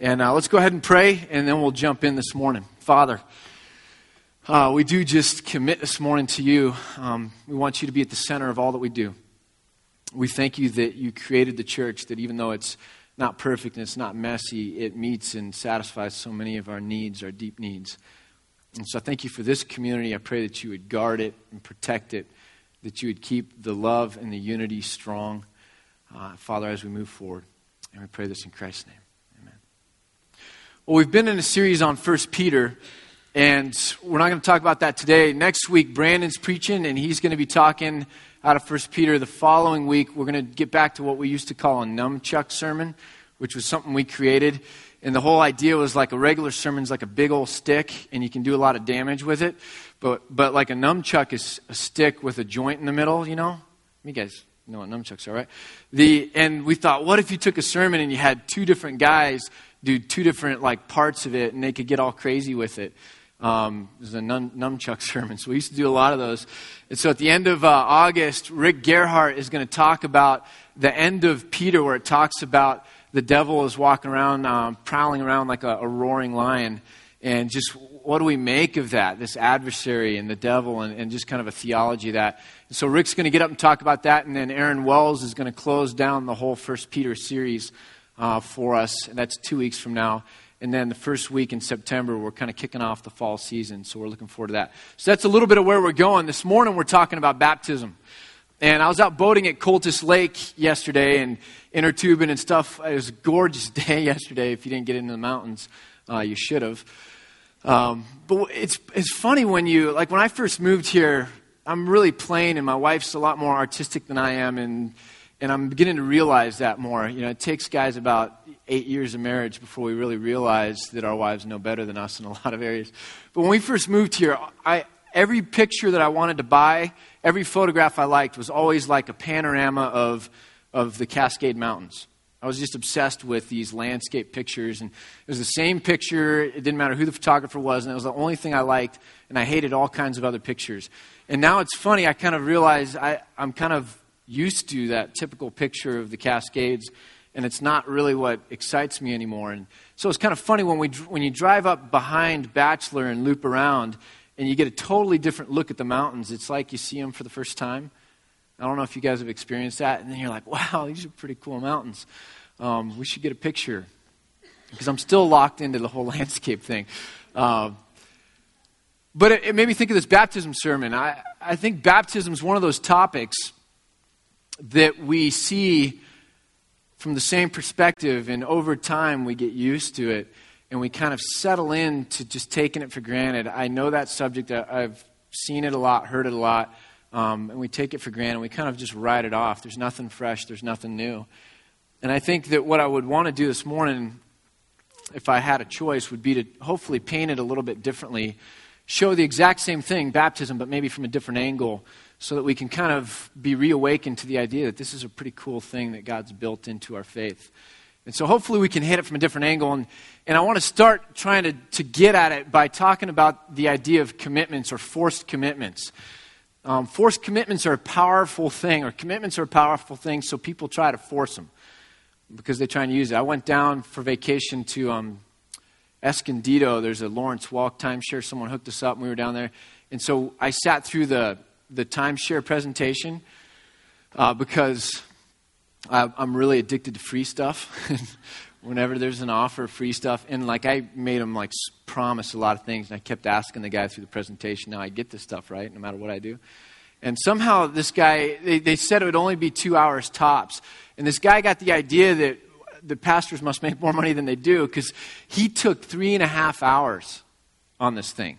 And uh, let's go ahead and pray, and then we'll jump in this morning. Father, uh, we do just commit this morning to you. Um, we want you to be at the center of all that we do. We thank you that you created the church, that even though it's not perfect and it's not messy, it meets and satisfies so many of our needs, our deep needs. And so I thank you for this community. I pray that you would guard it and protect it, that you would keep the love and the unity strong, uh, Father, as we move forward. And we pray this in Christ's name. Well, we've been in a series on First Peter, and we're not going to talk about that today. Next week, Brandon's preaching, and he's going to be talking out of First Peter. The following week, we're going to get back to what we used to call a numchuck sermon, which was something we created. And the whole idea was like a regular sermon's like a big old stick, and you can do a lot of damage with it. But, but like a numchuck is a stick with a joint in the middle, you know? You guys know what numchucks are, right? The, and we thought, what if you took a sermon and you had two different guys do two different like parts of it, and they could get all crazy with it. Um, it was a num- numchuck sermon. So we used to do a lot of those. And so at the end of uh, August, Rick Gerhart is going to talk about the end of Peter, where it talks about the devil is walking around, um, prowling around like a, a, roaring lion. And just what do we make of that, this adversary and the devil, and, and just kind of a theology of that. And so Rick's going to get up and talk about that, and then Aaron Wells is going to close down the whole First Peter series uh, for us. And that's two weeks from now. And then the first week in September, we're kind of kicking off the fall season. So we're looking forward to that. So that's a little bit of where we're going. This morning, we're talking about baptism. And I was out boating at Cultus Lake yesterday and inner tubing and stuff. It was a gorgeous day yesterday. If you didn't get into the mountains, uh, you should have. Um, but it's, it's funny when you, like when I first moved here, I'm really plain and my wife's a lot more artistic than I am. And and I'm beginning to realize that more. You know, it takes guys about eight years of marriage before we really realize that our wives know better than us in a lot of areas. But when we first moved here, I, every picture that I wanted to buy, every photograph I liked was always like a panorama of, of the Cascade Mountains. I was just obsessed with these landscape pictures, and it was the same picture. It didn't matter who the photographer was, and it was the only thing I liked, and I hated all kinds of other pictures. And now it's funny, I kind of realize I, I'm kind of used to that typical picture of the Cascades, and it's not really what excites me anymore. And so it's kind of funny when, we, when you drive up behind Bachelor and loop around, and you get a totally different look at the mountains. It's like you see them for the first time. I don't know if you guys have experienced that. And then you're like, wow, these are pretty cool mountains. Um, we should get a picture. Because I'm still locked into the whole landscape thing. Uh, but it, it, made me think of this baptism sermon. I, I think baptism is one of those topics that we see from the same perspective, and over time we get used to it and we kind of settle in to just taking it for granted. I know that subject, I've seen it a lot, heard it a lot, um, and we take it for granted. We kind of just write it off. There's nothing fresh, there's nothing new. And I think that what I would want to do this morning, if I had a choice, would be to hopefully paint it a little bit differently, show the exact same thing, baptism, but maybe from a different angle so that we can kind of be reawakened to the idea that this is a pretty cool thing that God's built into our faith. And so hopefully we can hit it from a different angle. And, and I want to start trying to, to get at it by talking about the idea of commitments or forced commitments. Um, forced commitments are a powerful thing, or commitments are a powerful thing, so people try to force them because they try and use it. I went down for vacation to um, Escondido. There's a Lawrence Welk timeshare. Someone hooked us up, and we were down there. And so I sat through the the timeshare presentation uh, because I, I'm really addicted to free stuff. Whenever there's an offer of free stuff, and like I made him like promise a lot of things, and I kept asking the guy through the presentation, now I get this stuff right, no matter what I do. And somehow this guy, they, they said it would only be two hours tops. And this guy got the idea that the pastors must make more money than they do because he took three and a half hours on this thing.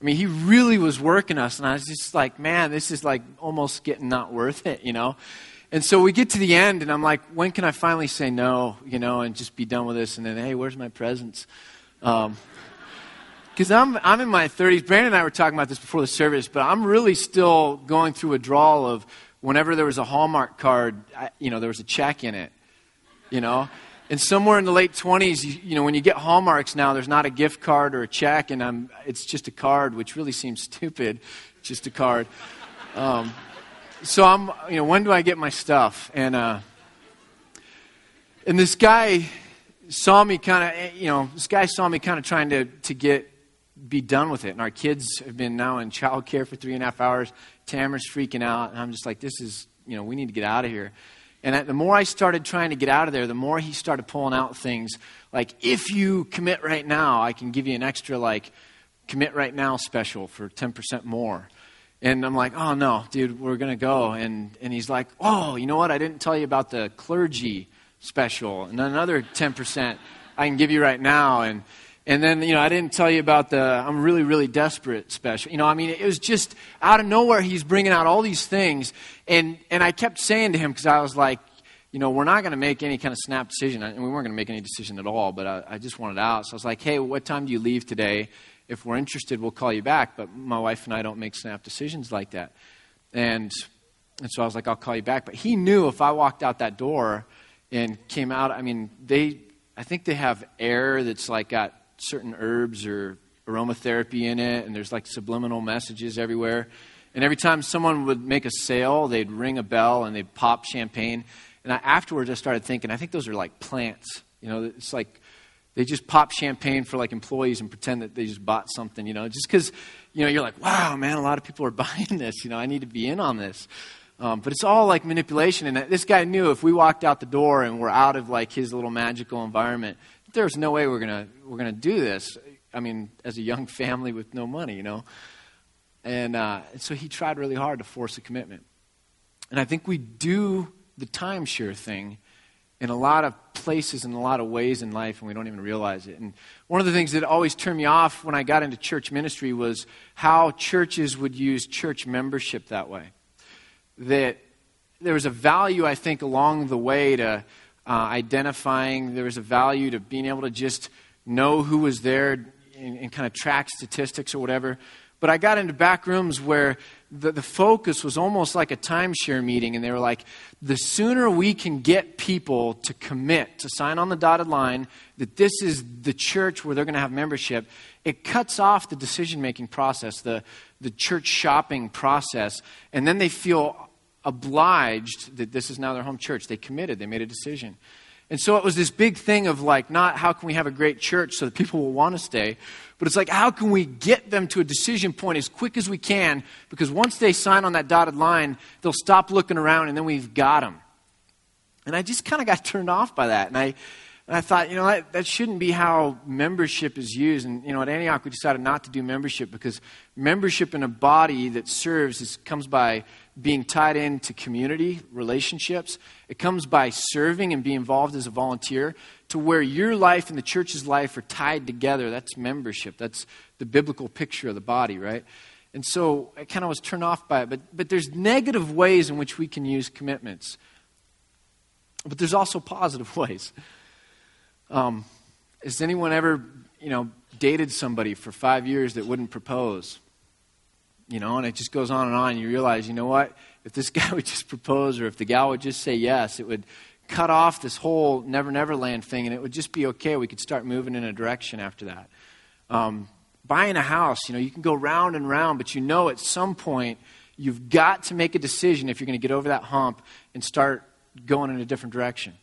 I mean, he really was working us, and I was just like, man, this is like almost getting not worth it, you know? And so we get to the end, and I'm like, when can I finally say no, you know, and just be done with this? And then, hey, where's my presents? Because um, I'm, I'm in my 30s. Brandon and I were talking about this before the service, but I'm really still going through a drawl of whenever there was a Hallmark card, I, you know, there was a check in it, you know? And somewhere in the late 20s, you, you, know, when you get Hallmarks now, there's not a gift card or a check, and I'm, it's just a card, which really seems stupid, just a card. Um, so I'm, you know, when do I get my stuff? And, uh, and this guy saw me kind of, you know, this guy saw me kind of trying to, to get, be done with it. And our kids have been now in childcare for three and a half hours. Tamara's freaking out. And I'm just like, this is, you know, we need to get out of here. And the more I started trying to get out of there, the more he started pulling out things like, if you commit right now, I can give you an extra, like, commit right now special for 10% more. And I'm like, oh no, dude, we're going to go. And, and he's like, oh, you know what? I didn't tell you about the clergy special and another 10% I can give you right now. And, and then, you know, I didn't tell you about the I'm really, really desperate special. You know, I mean, it was just out of nowhere, he's bringing out all these things. And, and I kept saying to him, because I was like, you know, we're not going to make any kind of snap decision. And we weren't going to make any decision at all, but I, I just wanted out. So I was like, hey, what time do you leave today? If we're interested, we'll call you back. But my wife and I don't make snap decisions like that. And, and so I was like, I'll call you back. But he knew if I walked out that door and came out, I mean, they, I think they have air that's like got certain herbs or aromatherapy in it, and there's like subliminal messages everywhere. And every time someone would make a sale, they'd ring a bell and they'd pop champagne. And I, afterwards, I started thinking, I think those are like plants. You know, it's like they just pop champagne for like employees and pretend that they just bought something, you know, just because, you know, you're like, wow, man, a lot of people are buying this. You know, I need to be in on this. Um, but it's all like manipulation. And this guy knew if we walked out the door and we're out of like his little magical environment, there's no way we're gonna we're gonna do this. I mean, as a young family with no money, you know. And, uh, so he tried really hard to force a commitment. And I think we do the timeshare thing in a lot of places in a lot of ways in life and we don't even realize it. And one of the things that always turned me off when I got into church ministry was how churches would use church membership that way. That there was a value, I think, along the way to uh, identifying, there was a value to being able to just know who was there and, and kind of track statistics or whatever. But I got into back rooms where the, the focus was almost like a timeshare meeting, and they were like, the sooner we can get people to commit, to sign on the dotted line, that this is the church where they're going to have membership, it cuts off the decision making process, the, the church shopping process, and then they feel obliged that this is now their home church. They committed, they made a decision. And so it was this big thing of like, not how can we have a great church so that people will want to stay, but it's like, how can we get them to a decision point as quick as we can? Because once they sign on that dotted line, they'll stop looking around and then we've got them. And I just kind of got turned off by that. And I, and I thought, you know, that, that shouldn't be how membership is used. And, you know, at Antioch, we decided not to do membership because membership in a body that serves is, comes by being tied into community relationships. It comes by serving and being involved as a volunteer to where your life and the church's life are tied together. That's membership. That's the biblical picture of the body, right? And so I kind of was turned off by it. But, but there's negative ways in which we can use commitments. But there's also positive ways. Um, has anyone ever, you know, dated somebody for five years that wouldn't propose? you know, and it just goes on and on. And you realize, you know what? If this guy would just propose or if the gal would just say yes, it would cut off this whole Never Never Land thing and it would just be okay. We could start moving in a direction after that. Um, buying a house, you know, you can go round and round, but you know at some point you've got to make a decision if you're going to get over that hump and start going in a different direction.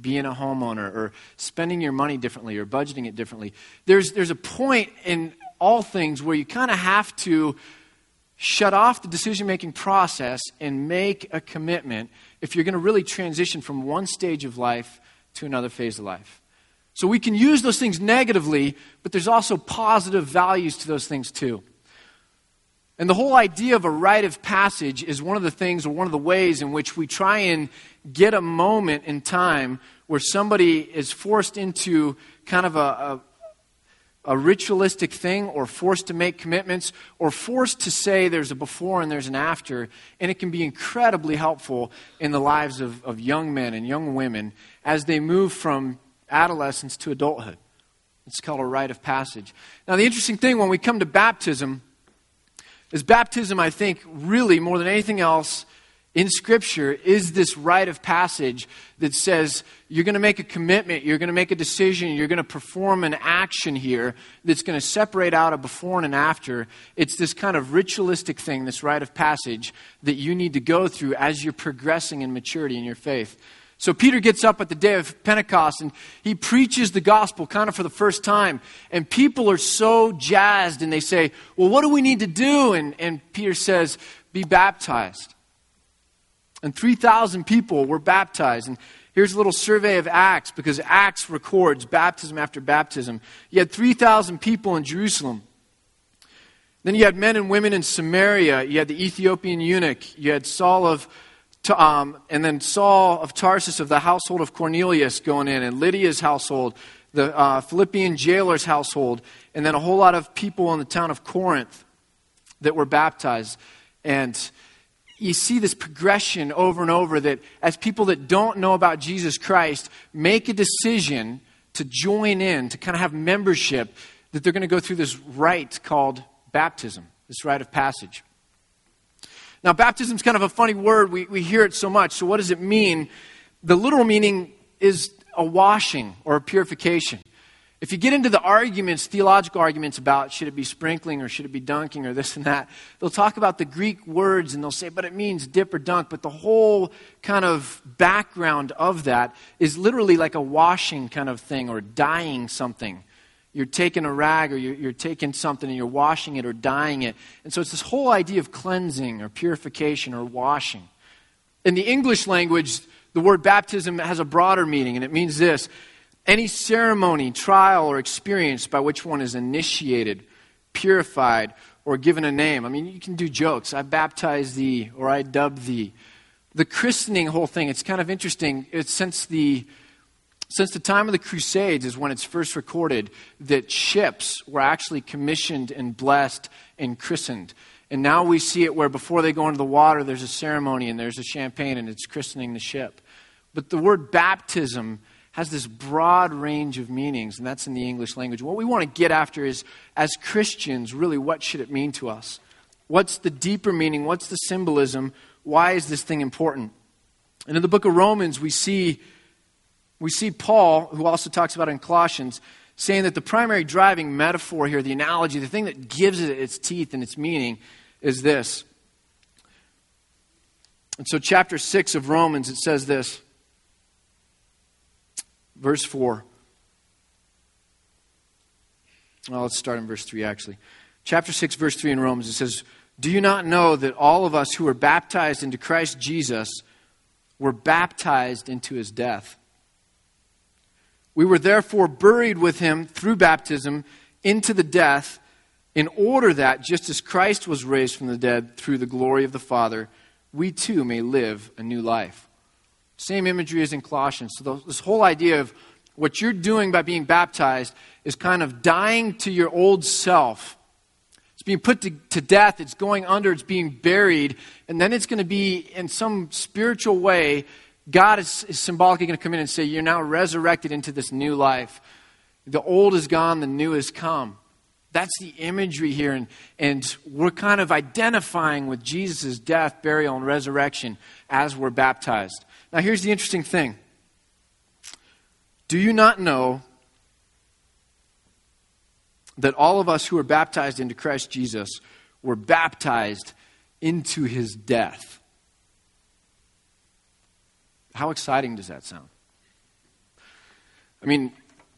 Being a homeowner or spending your money differently or budgeting it differently. There's, there's a point in all things where you kind of have to shut off the decision making process and make a commitment if you're going to really transition from one stage of life to another phase of life. So we can use those things negatively, but there's also positive values to those things too. And the whole idea of a rite of passage is one of the things or one of the ways in which we try and get a moment in time where somebody is forced into kind of a, a a ritualistic thing or forced to make commitments or forced to say there's a before and there's an after. And it can be incredibly helpful in the lives of, of young men and young women as they move from adolescence to adulthood. It's called a rite of passage. Now, the interesting thing when we come to baptism is baptism, I think, really more than anything else, in Scripture is this rite of passage that says you're going to make a commitment, you're going to make a decision, you're going to perform an action here that's going to separate out a before and an after. It's this kind of ritualistic thing, this rite of passage, that you need to go through as you're progressing in maturity in your faith. So Peter gets up at the day of Pentecost and he preaches the gospel kind of for the first time. And people are so jazzed and they say, Well, what do we need to do? And, and Peter says, Be baptized. And 3,000 people were baptized. And here's a little survey of Acts because Acts records baptism after baptism. You had 3,000 people in Jerusalem. Then you had men and women in Samaria. You had the Ethiopian eunuch. You had Saul of um, and then Saul of Tarsus of the household of Cornelius going in, and Lydia's household, the uh, Philippian jailer's household, and then a whole lot of people in the town of Corinth that were baptized. And you see this progression over and over that as people that don't know about Jesus Christ make a decision to join in, to kind of have membership, that they're going to go through this rite called baptism, this rite of passage. Now, baptism is kind of a funny word. We, we hear it so much. So, what does it mean? The literal meaning is a washing or a purification. If you get into the arguments, theological arguments about should it be sprinkling or should it be dunking or this and that, they'll talk about the Greek words and they'll say, but it means dip or dunk. But the whole kind of background of that is literally like a washing kind of thing or dyeing something you're taking a rag or you're, you're, taking something and you're washing it or dyeing it. And so it's this whole idea of cleansing or purification or washing. In the English language, the word baptism has a broader meaning, and it means this any ceremony, trial, or experience by which one is initiated, purified, or given a name. I mean, you can do jokes. I baptize thee, or I dub thee. The christening whole thing, it's kind of interesting. It's since the since the time of the Crusades is when it's first recorded that ships were actually commissioned and blessed and christened. And now we see it where before they go into the water, there's a ceremony and there's a champagne and it's christening the ship. But the word baptism has this broad range of meanings, and that's in the English language. What we want to get after is, as Christians, really, what should it mean to us? What's the deeper meaning? What's the symbolism? Why is this thing important? And in the book of Romans, we see we see Paul, who also talks about in Colossians, saying that the primary driving metaphor here, the analogy, the thing that gives it its teeth and its meaning is this. And so, chapter 6 of Romans, it says this. Verse 4. Well, let's start in verse 3, actually. Chapter 6, verse 3 in Romans, it says, Do you not know that all of us who were baptized into Christ Jesus were baptized into his death? We were therefore buried with him through baptism into the death, in order that, just as Christ was raised from the dead through the glory of the Father, we too may live a new life. Same imagery as in Colossians. So, this whole idea of what you're doing by being baptized is kind of dying to your old self. It's being put to, to death, it's going under, it's being buried, and then it's going to be, in some spiritual way, God is, is symbolically going to come in and say, You're now resurrected into this new life. The old is gone, the new has come. That's the imagery here. And, and we're kind of identifying with Jesus' death, burial, and resurrection as we're baptized. Now, here's the interesting thing Do you not know that all of us who are baptized into Christ Jesus were baptized into his death? How exciting does that sound? I mean,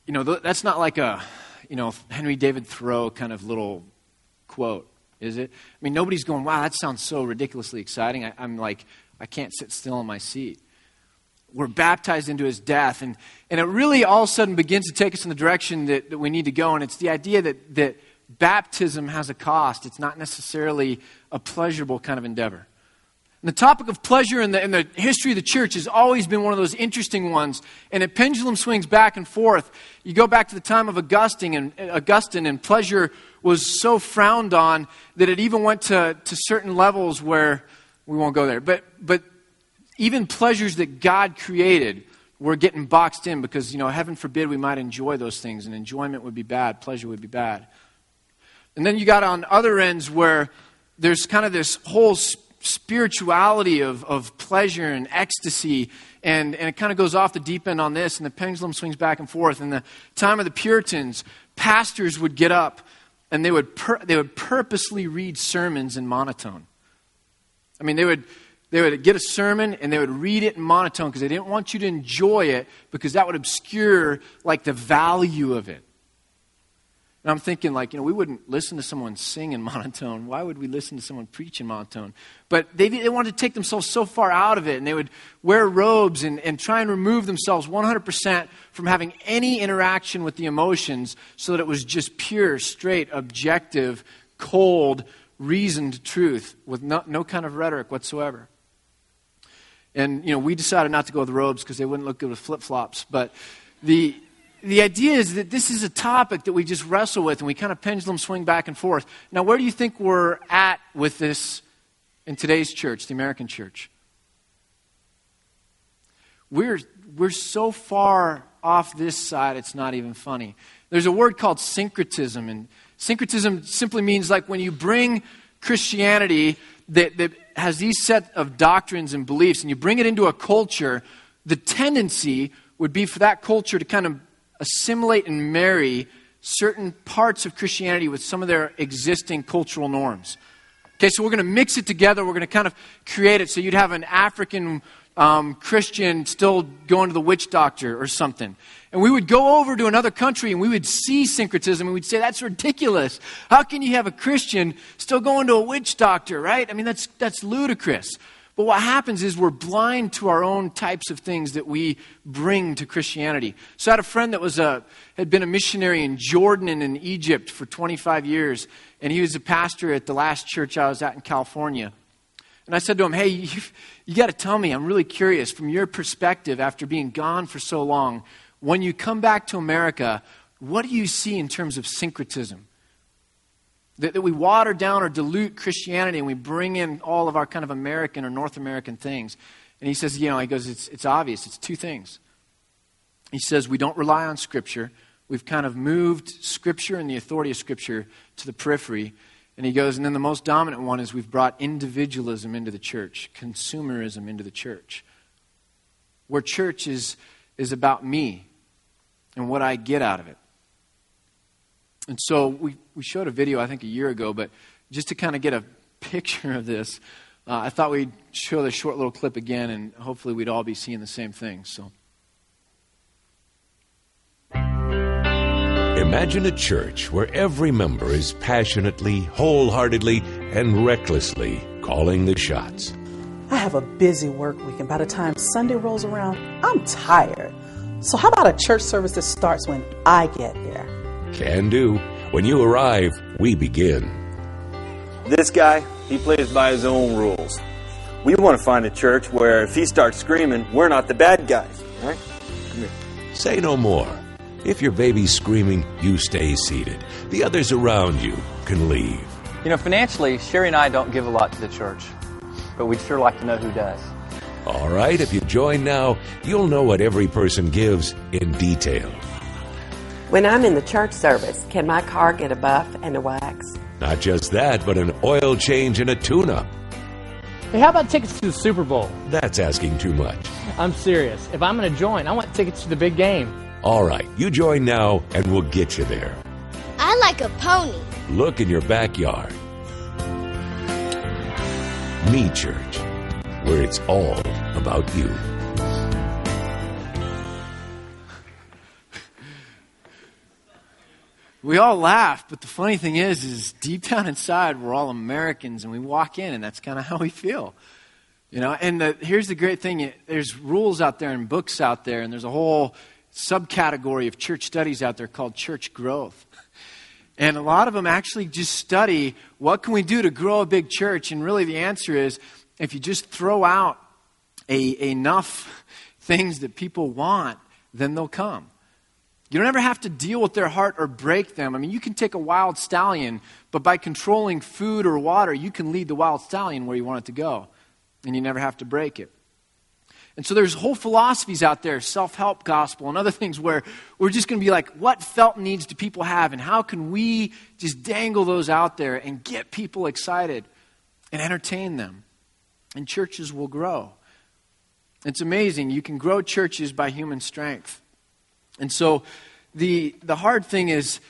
you know, that's not like a, you know, Henry David Thoreau kind of little quote, is it? I mean, nobody's going, wow, that sounds so ridiculously exciting. I, I'm like, I can't sit still in my seat. We're baptized into his death. And, and it really all of a sudden begins to take us in the direction that, that we need to go. And it's the idea that, that baptism has a cost, it's not necessarily a pleasurable kind of endeavor. And the topic of pleasure in the, in the history of the church has always been one of those interesting ones, and it pendulum swings back and forth. You go back to the time of Augustine, and, Augustine, and pleasure was so frowned on that it even went to, to certain levels where we won't go there. But, but even pleasures that God created were getting boxed in because, you know, heaven forbid we might enjoy those things, and enjoyment would be bad, pleasure would be bad. And then you got on other ends where there's kind of this whole spirituality of, of pleasure and ecstasy. And, and it kind of goes off the deep end on this, and the pendulum swings back and forth. In the time of the Puritans, pastors would get up and they would, they would purposely read sermons in monotone. I mean, they would, they would get a sermon and they would read it in monotone because they didn't want you to enjoy it because that would obscure like the value of it. And I'm thinking, like, you know, we wouldn't listen to someone sing in monotone. Why would we listen to someone preach in monotone? But they, they wanted to take themselves so far out of it, and they would wear robes and, and try and remove themselves 100% from having any interaction with the emotions so that it was just pure, straight, objective, cold, reasoned truth with no, no kind of rhetoric whatsoever. And, you know, we decided not to go with robes because they wouldn't look good with flip flops. But the, the idea is that this is a topic that we just wrestle with and we kind of pendulum swing back and forth. Now, where do you think we're at with this in today's church, the American church? We're, we're so far off this side, it's not even funny. There's a word called syncretism, and syncretism simply means like when you bring Christianity that, that has these set of doctrines and beliefs and you bring it into a culture, the tendency would be for that culture to kind of assimilate and marry certain parts of Christianity with some of their existing cultural norms. Okay, so we're going to mix it together. We're going to kind of create it. So you'd have an African um, Christian still going to the witch doctor or something. And we would go over to another country and we would see syncretism and we'd say, that's ridiculous. How can you have a Christian still going to a witch doctor, right? I mean, that's, that's ludicrous. But what happens is we're blind to our own types of things that we bring to Christianity. So I had a friend that was a, had been a missionary in Jordan and in Egypt for 25 years, and he was a pastor at the last church I was at in California. And I said to him, Hey, you, you got to tell me, I'm really curious, from your perspective, after being gone for so long, when you come back to America, what do you see in terms of syncretism? That, that, we water down or dilute Christianity and we bring in all of our kind of American or North American things. And he says, you know, he goes, it's, it's obvious. It's two things. He says, we don't rely on Scripture. We've kind of moved Scripture and the authority of Scripture to the periphery. And he goes, and then the most dominant one is we've brought individualism into the church, consumerism into the church. Where church is, is about me and what I get out of it. And so we, we showed a video, I think, a year ago, but just to kind of get a picture of this, uh, I thought we'd show the short little clip again, and hopefully we'd all be seeing the same thing. So. Imagine a church where every member is passionately, wholeheartedly, and recklessly calling the shots. I have a busy work week, and by the time Sunday rolls around, I'm tired. So, how about a church service that starts when I get there? Can do. When you arrive, we begin. This guy, he plays by his own rules. We want to find a church where if he starts screaming, we're not the bad guys, right? Come here. Say no more. If your baby's screaming, you stay seated. The others around you can leave. You know, financially, Sherry and I don't give a lot to the church, but we'd sure like to know who does. All right, if you join now, you'll know what every person gives in detail. When I'm in the church service, can my car get a buff and a wax? Not just that, but an oil change and a tune up. Hey, how about tickets to the Super Bowl? That's asking too much. I'm serious. If I'm going to join, I want tickets to the big game. All right, you join now and we'll get you there. I like a pony. Look in your backyard. Me Church, where it's all about you. We all laugh, but the funny thing is, is deep down inside, we're all Americans, and we walk in, and that's kind of how we feel. You know, and the, here's the great thing: there's rules out there and books out there, and there's a whole subcategory of church studies out there called church growth. And a lot of them actually just study what can we do to grow a big church, and really the answer is if you just throw out a, enough things that people want, then they'll come. You don't ever have to deal with their heart or break them. I mean, you can take a wild stallion, but by controlling food or water, you can lead the wild stallion where you want it to go, and you never have to break it. And so there's whole philosophies out there, self-help gospel and other things where we're just going to be like, what felt needs do people have, and how can we just dangle those out there and get people excited and entertain them? And churches will grow. It's amazing. You can grow churches by human strength. And so the, the hard thing is,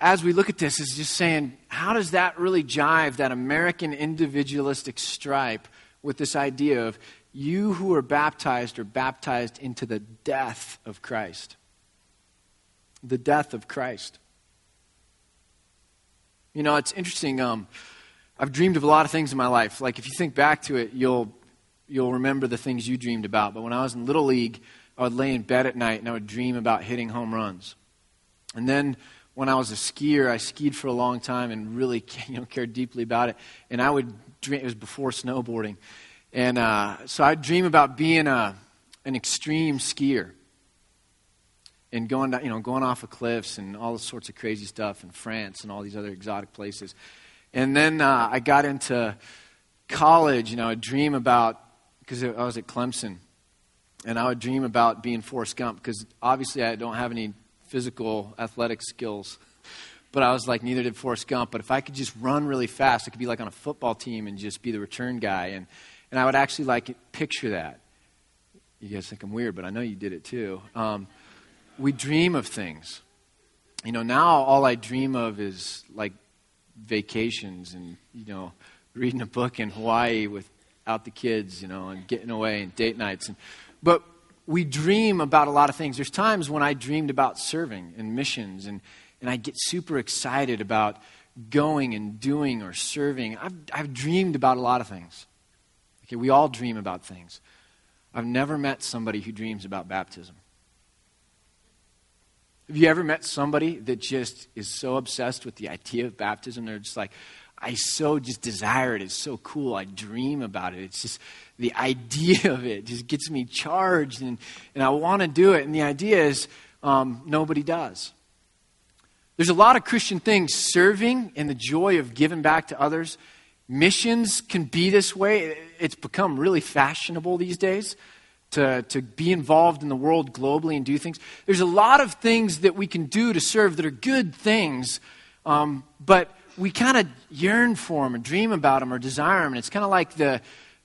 as we look at this, is just saying, how does that really jive, that American individualistic stripe, with this idea of you who are baptized are baptized into the death of Christ. The death of Christ. You know, it's interesting. Um, I've dreamed of a lot of things in my life. Like, if you think back to it, you'll, you'll remember the things you dreamed about. But when I was in Little League, I would lay in bed at night and I would dream about hitting home runs. And then when I was a skier, I skied for a long time and really you know, cared deeply about it. And I would dream, it was before snowboarding. And uh, so I'd dream about being a, an extreme skier and going, you know, going off of cliffs and all sorts of crazy stuff in France and all these other exotic places. And then uh, I got into college, you know, I'd dream about, because I was at Clemson, and I would dream about being Forrest Gump, because obviously I don't have any physical athletic skills. But I was like, neither did Forrest Gump. But if I could just run really fast, I could be like on a football team and just be the return guy. And, and I would actually like picture that. You guys think I'm weird, but I know you did it too. Um, we dream of things. You know, now all I dream of is like vacations and, you know, reading a book in Hawaii without the kids, you know, and getting away and date nights. And, but we dream about a lot of things. There's times when I dreamed about serving and missions, and, and I get super excited about going and doing or serving. I've, I've dreamed about a lot of things. Okay, we all dream about things. I've never met somebody who dreams about baptism. Have you ever met somebody that just is so obsessed with the idea of baptism? They're just like, I so just desire it. It's so cool. I dream about it. It's just the idea of it just gets me charged, and, and I want to do it. And the idea is um, nobody does. There's a lot of Christian things serving and the joy of giving back to others. Missions can be this way. It's become really fashionable these days to, to be involved in the world globally and do things. There's a lot of things that we can do to serve that are good things, um, but we kind of yearn for them or dream about them or desire them. And it's kind of like the,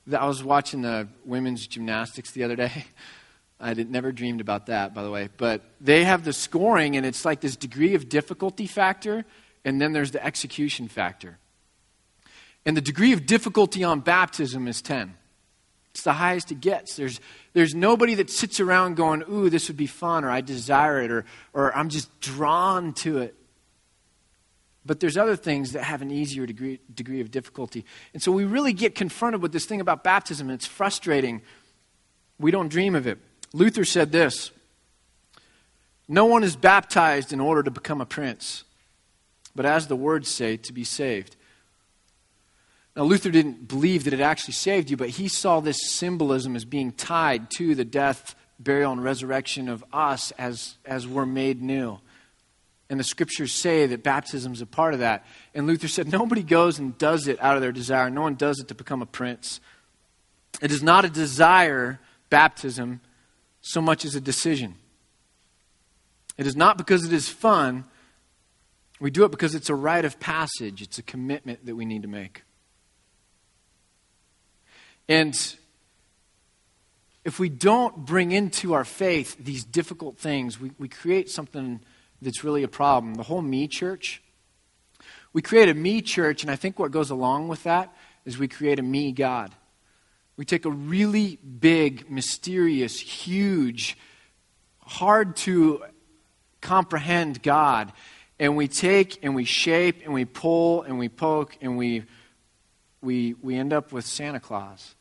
the, I was watching the women's gymnastics the other day. I did, never dreamed about that, by the way. But they have the scoring, and it's like this degree of difficulty factor, and then there's the execution factor. And the degree of difficulty on baptism is 10. It's the highest it gets. There's, there's nobody that sits around going, ooh, this would be fun, or I desire it, or, or I'm just drawn to it. But there's other things that have an easier degree, degree of difficulty. And so we really get confronted with this thing about baptism, and it's frustrating. We don't dream of it. Luther said this No one is baptized in order to become a prince, but as the words say, to be saved. Now, Luther didn't believe that it actually saved you, but he saw this symbolism as being tied to the death, burial, and resurrection of us as, as we're made new. And the scriptures say that baptism is a part of that. And Luther said, nobody goes and does it out of their desire. No one does it to become a prince. It is not a desire, baptism, so much as a decision. It is not because it is fun. We do it because it's a rite of passage, it's a commitment that we need to make. And if we don't bring into our faith these difficult things, we, we create something that's really a problem. The whole me church, we create a me church, and I think what goes along with that is we create a me God. We take a really big, mysterious, huge, hard to comprehend God, and we take and we shape and we pull and we poke and we, we, we end up with Santa Claus.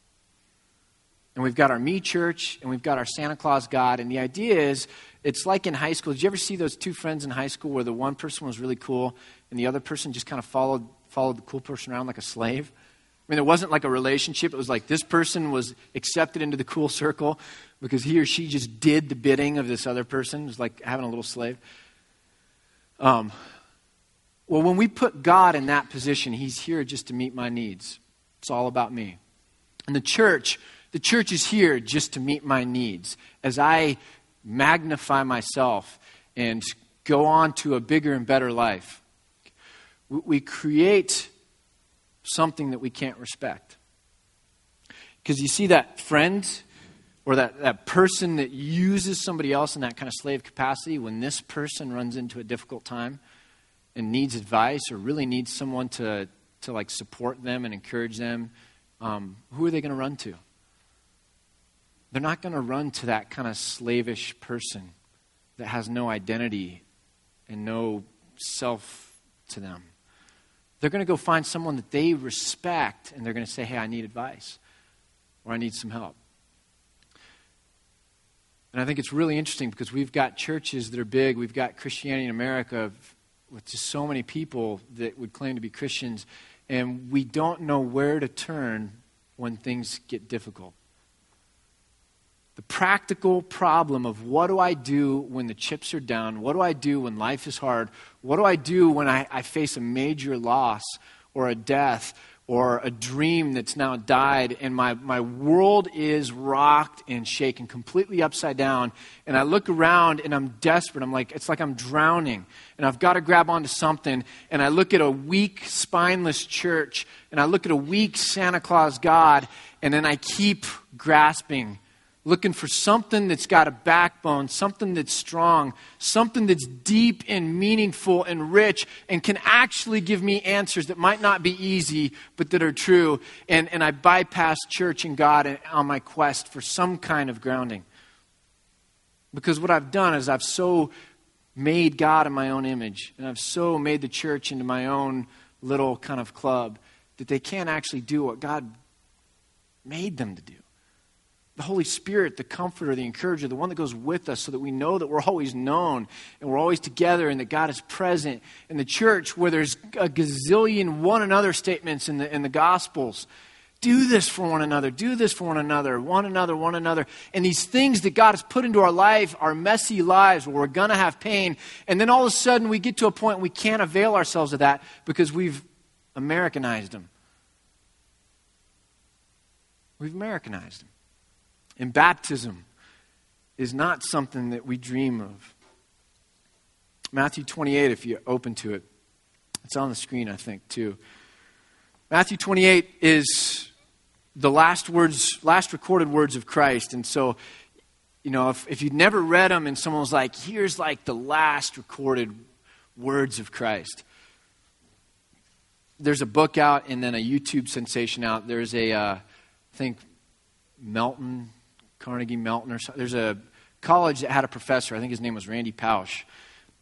And we've got our me church and we've got our Santa Claus God. And the idea is it's like in high school. Did you ever see those two friends in high school where the one person was really cool and the other person just kind of followed, followed the cool person around like a slave? I mean, it wasn't like a relationship. It was like this person was accepted into the cool circle because he or she just did the bidding of this other person. It was like having a little slave. Um, well, when we put God in that position, He's here just to meet my needs. It's all about me. And the church, the church is here just to meet my needs. As I magnify myself and go on to a bigger and better life. We create something that we can't respect. Because you see that friend or that, that person that uses somebody else in that kind of slave capacity, when this person runs into a difficult time and needs advice or really needs someone to, to like support them and encourage them um, who are they going to run to? They're not going to run to that kind of slavish person that has no identity and no self to them. They're going to go find someone that they respect and they're going to say, hey, I need advice or I need some help. And I think it's really interesting because we've got churches that are big. We've got Christianity in America with just so many people that would claim to be Christians, and we don't know where to turn when things get difficult. The practical problem of what do I do when the chips are down? What do I do when life is hard? What do I do when I, I face a major loss or a death? or a dream that's now died, and my, my world is rocked and shaken, completely upside down. And I look around and I'm desperate. I'm like, it's like I'm drowning, and I've got to grab onto something. And I look at a weak, spineless church, and I look at a weak Santa Claus God, and then I keep grasping looking for something that's got a backbone, something that's strong, something that's deep and meaningful and rich and can actually give me answers that might not be easy, but that are true. And, and I bypass church and God on my quest for some kind of grounding. Because what I've done is I've so made God in my own image, and I've so made the church into my own little kind of club that they can't actually do what God made them to do the Holy Spirit, the comforter, the encourager, the one that goes with us so that we know that we're always known and we're always together and that God is present. In the church, where there's a gazillion one another statements in the, in the Gospels, do this for one another, do this for one another, one another, one another. And these things that God has put into our life, our messy lives, where we're going to have pain, and then all of a sudden we get to a point we can't avail ourselves of that because we've Americanized them. We've Americanized them. And baptism is not something that we dream of. Matthew 28, if you're open to it, it's on the screen, I think, too. Matthew 28 is the last words, last recorded words of Christ. And so, you know, if, if you'd never read them and someone was like, here's like the last recorded words of Christ, there's a book out and then a YouTube sensation out. There's a, uh, I think, Melton Carnegie Melton or something. There's a college that had a professor, I think his name was Randy Pausch,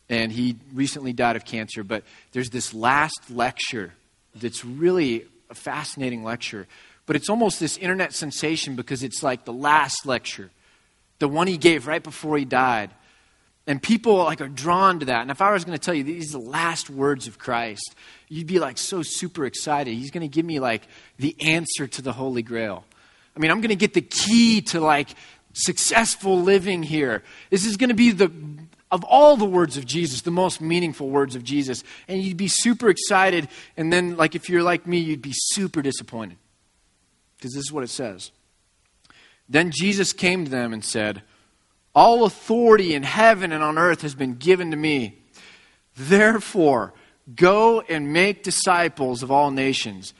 and he recently died of cancer. But there's this last lecture that's really a fascinating lecture. But it's almost this internet sensation because it's like the last lecture, the one he gave right before he died. And people like are drawn to that. And if I was going to tell you these are the last words of Christ, you'd be like so super excited. He's going to give me like the answer to the Holy Grail. I mean, I'm going to get the key to like successful living here. This is going to be the of all the words of Jesus, the most meaningful words of Jesus. And you'd be super excited. And then, like, if you're like me, you'd be super disappointed. Because this is what it says. Then Jesus came to them and said, All authority in heaven and on earth has been given to me. Therefore, go and make disciples of all nations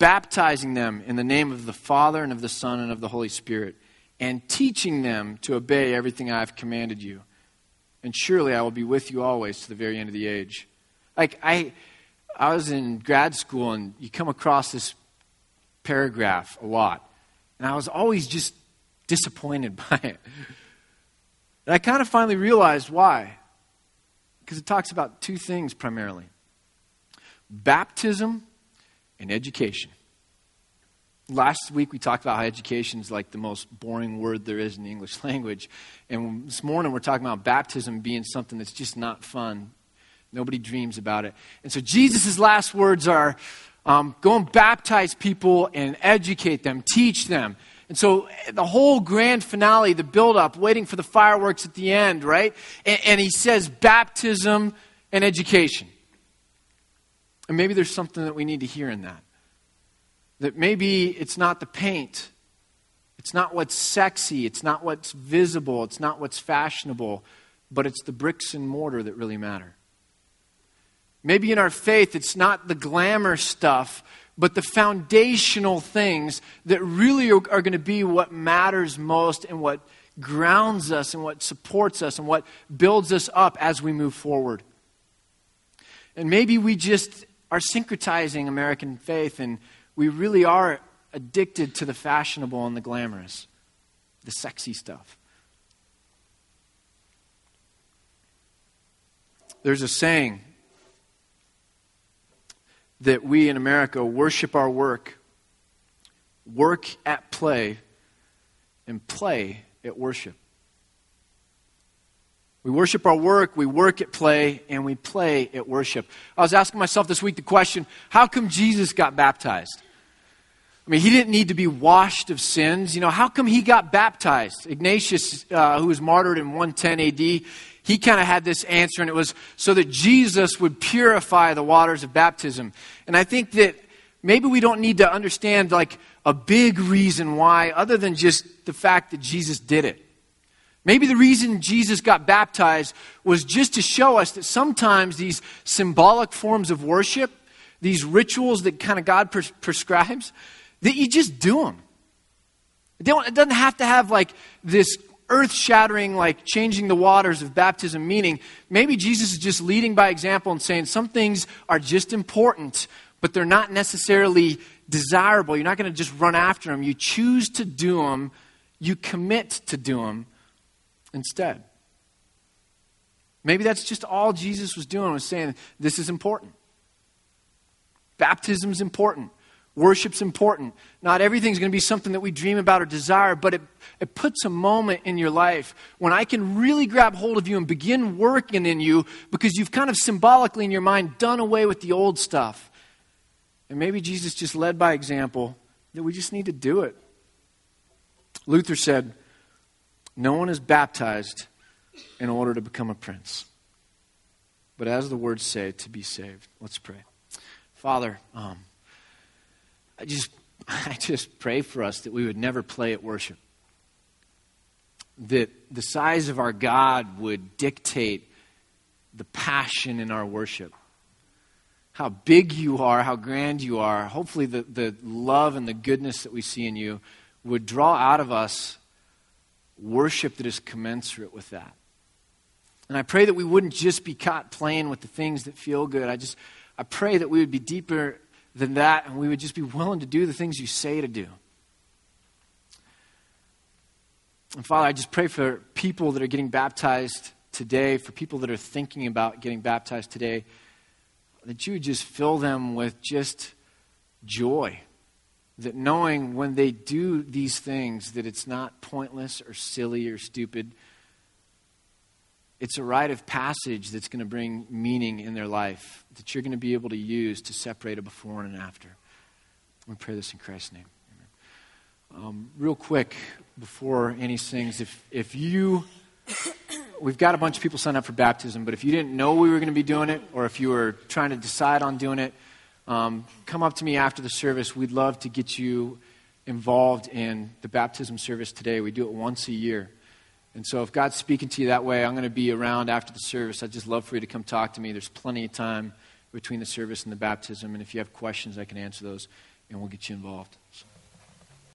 baptizing them in the name of the Father and of the Son and of the Holy Spirit, and teaching them to obey everything I have commanded you. And surely I will be with you always to the very end of the age. Like, I, I was in grad school, and you come across this paragraph a lot. And I was always just disappointed by it. And I kind of finally realized why. Because it talks about two things primarily baptism and education. Last week we talked about how education is like the most boring word there is in the English language. And this morning we're talking about baptism being something that's just not fun. Nobody dreams about it. And so Jesus' last words are um, go and baptize people and educate them, teach them. And so the whole grand finale, the build up, waiting for the fireworks at the end, right? And, and he says baptism and education. And maybe there's something that we need to hear in that. That maybe it's not the paint, it's not what's sexy, it's not what's visible, it's not what's fashionable, but it's the bricks and mortar that really matter. Maybe in our faith, it's not the glamour stuff, but the foundational things that really are, going to be what matters most and what grounds us and what supports us and what builds us up as we move forward. And maybe we just are syncretizing American faith, and we really are addicted to the fashionable and the glamorous, the sexy stuff. There's a saying that we in America worship our work, work at play, and play at worship. We worship our work, we work at play, and we play at worship. I was asking myself this week the question how come Jesus got baptized? I mean, he didn't need to be washed of sins. You know, how come he got baptized? Ignatius, uh, who was martyred in 110 AD, he kind of had this answer, and it was so that Jesus would purify the waters of baptism. And I think that maybe we don't need to understand like a big reason why, other than just the fact that Jesus did it. Maybe the reason Jesus got baptized was just to show us that sometimes these symbolic forms of worship, these rituals that kind of God pres- prescribes, that you just do them. It, it doesn't have to have like this earth shattering, like changing the waters of baptism meaning. Maybe Jesus is just leading by example and saying some things are just important, but they're not necessarily desirable. You're not going to just run after them. You choose to do them, you commit to do them instead. Maybe that's just all Jesus was doing, was saying, this is important. Baptism's important. Worship's important. Not everything's going to be something that we dream about or desire, but it, it puts a moment in your life when I can really grab hold of you and begin working in you because you've kind of symbolically in your mind done away with the old stuff. And maybe Jesus just led by example that we just need to do it. Luther said, No one is baptized in order to become a prince, but as the words say, to be saved. Let's pray. Father, um, I just, I just pray for us that we would never play at worship. That the size of our God would dictate the passion in our worship. How big you are, how grand you are. Hopefully, the, the love and the goodness that we see in you would draw out of us worship that is commensurate with that. And I pray that we wouldn't just be caught playing with the things that feel good. I just, I pray that we would be deeper than that, and we would just be willing to do the things you say to do. And Father, I just pray for people that are getting baptized today, for people that are thinking about getting baptized today, that you would just fill them with just joy. That knowing when they do these things, that it's not pointless or silly or stupid it's a rite of passage that's going to bring meaning in their life that you're going to be able to use to separate a before and an after. We pray this in Christ's name. Um, real quick, before any sings, if, if you, we've got a bunch of people signed up for baptism, but if you didn't know we were going to be doing it, or if you were trying to decide on doing it, um, come up to me after the service. We'd love to get you involved in the baptism service today. We do it once a year. And so, if God's speaking to you that way, I'm going to be around after the service. I'd just love for you to come talk to me. There's plenty of time between the service and the baptism. And if you have questions, I can answer those, and we'll get you involved. So.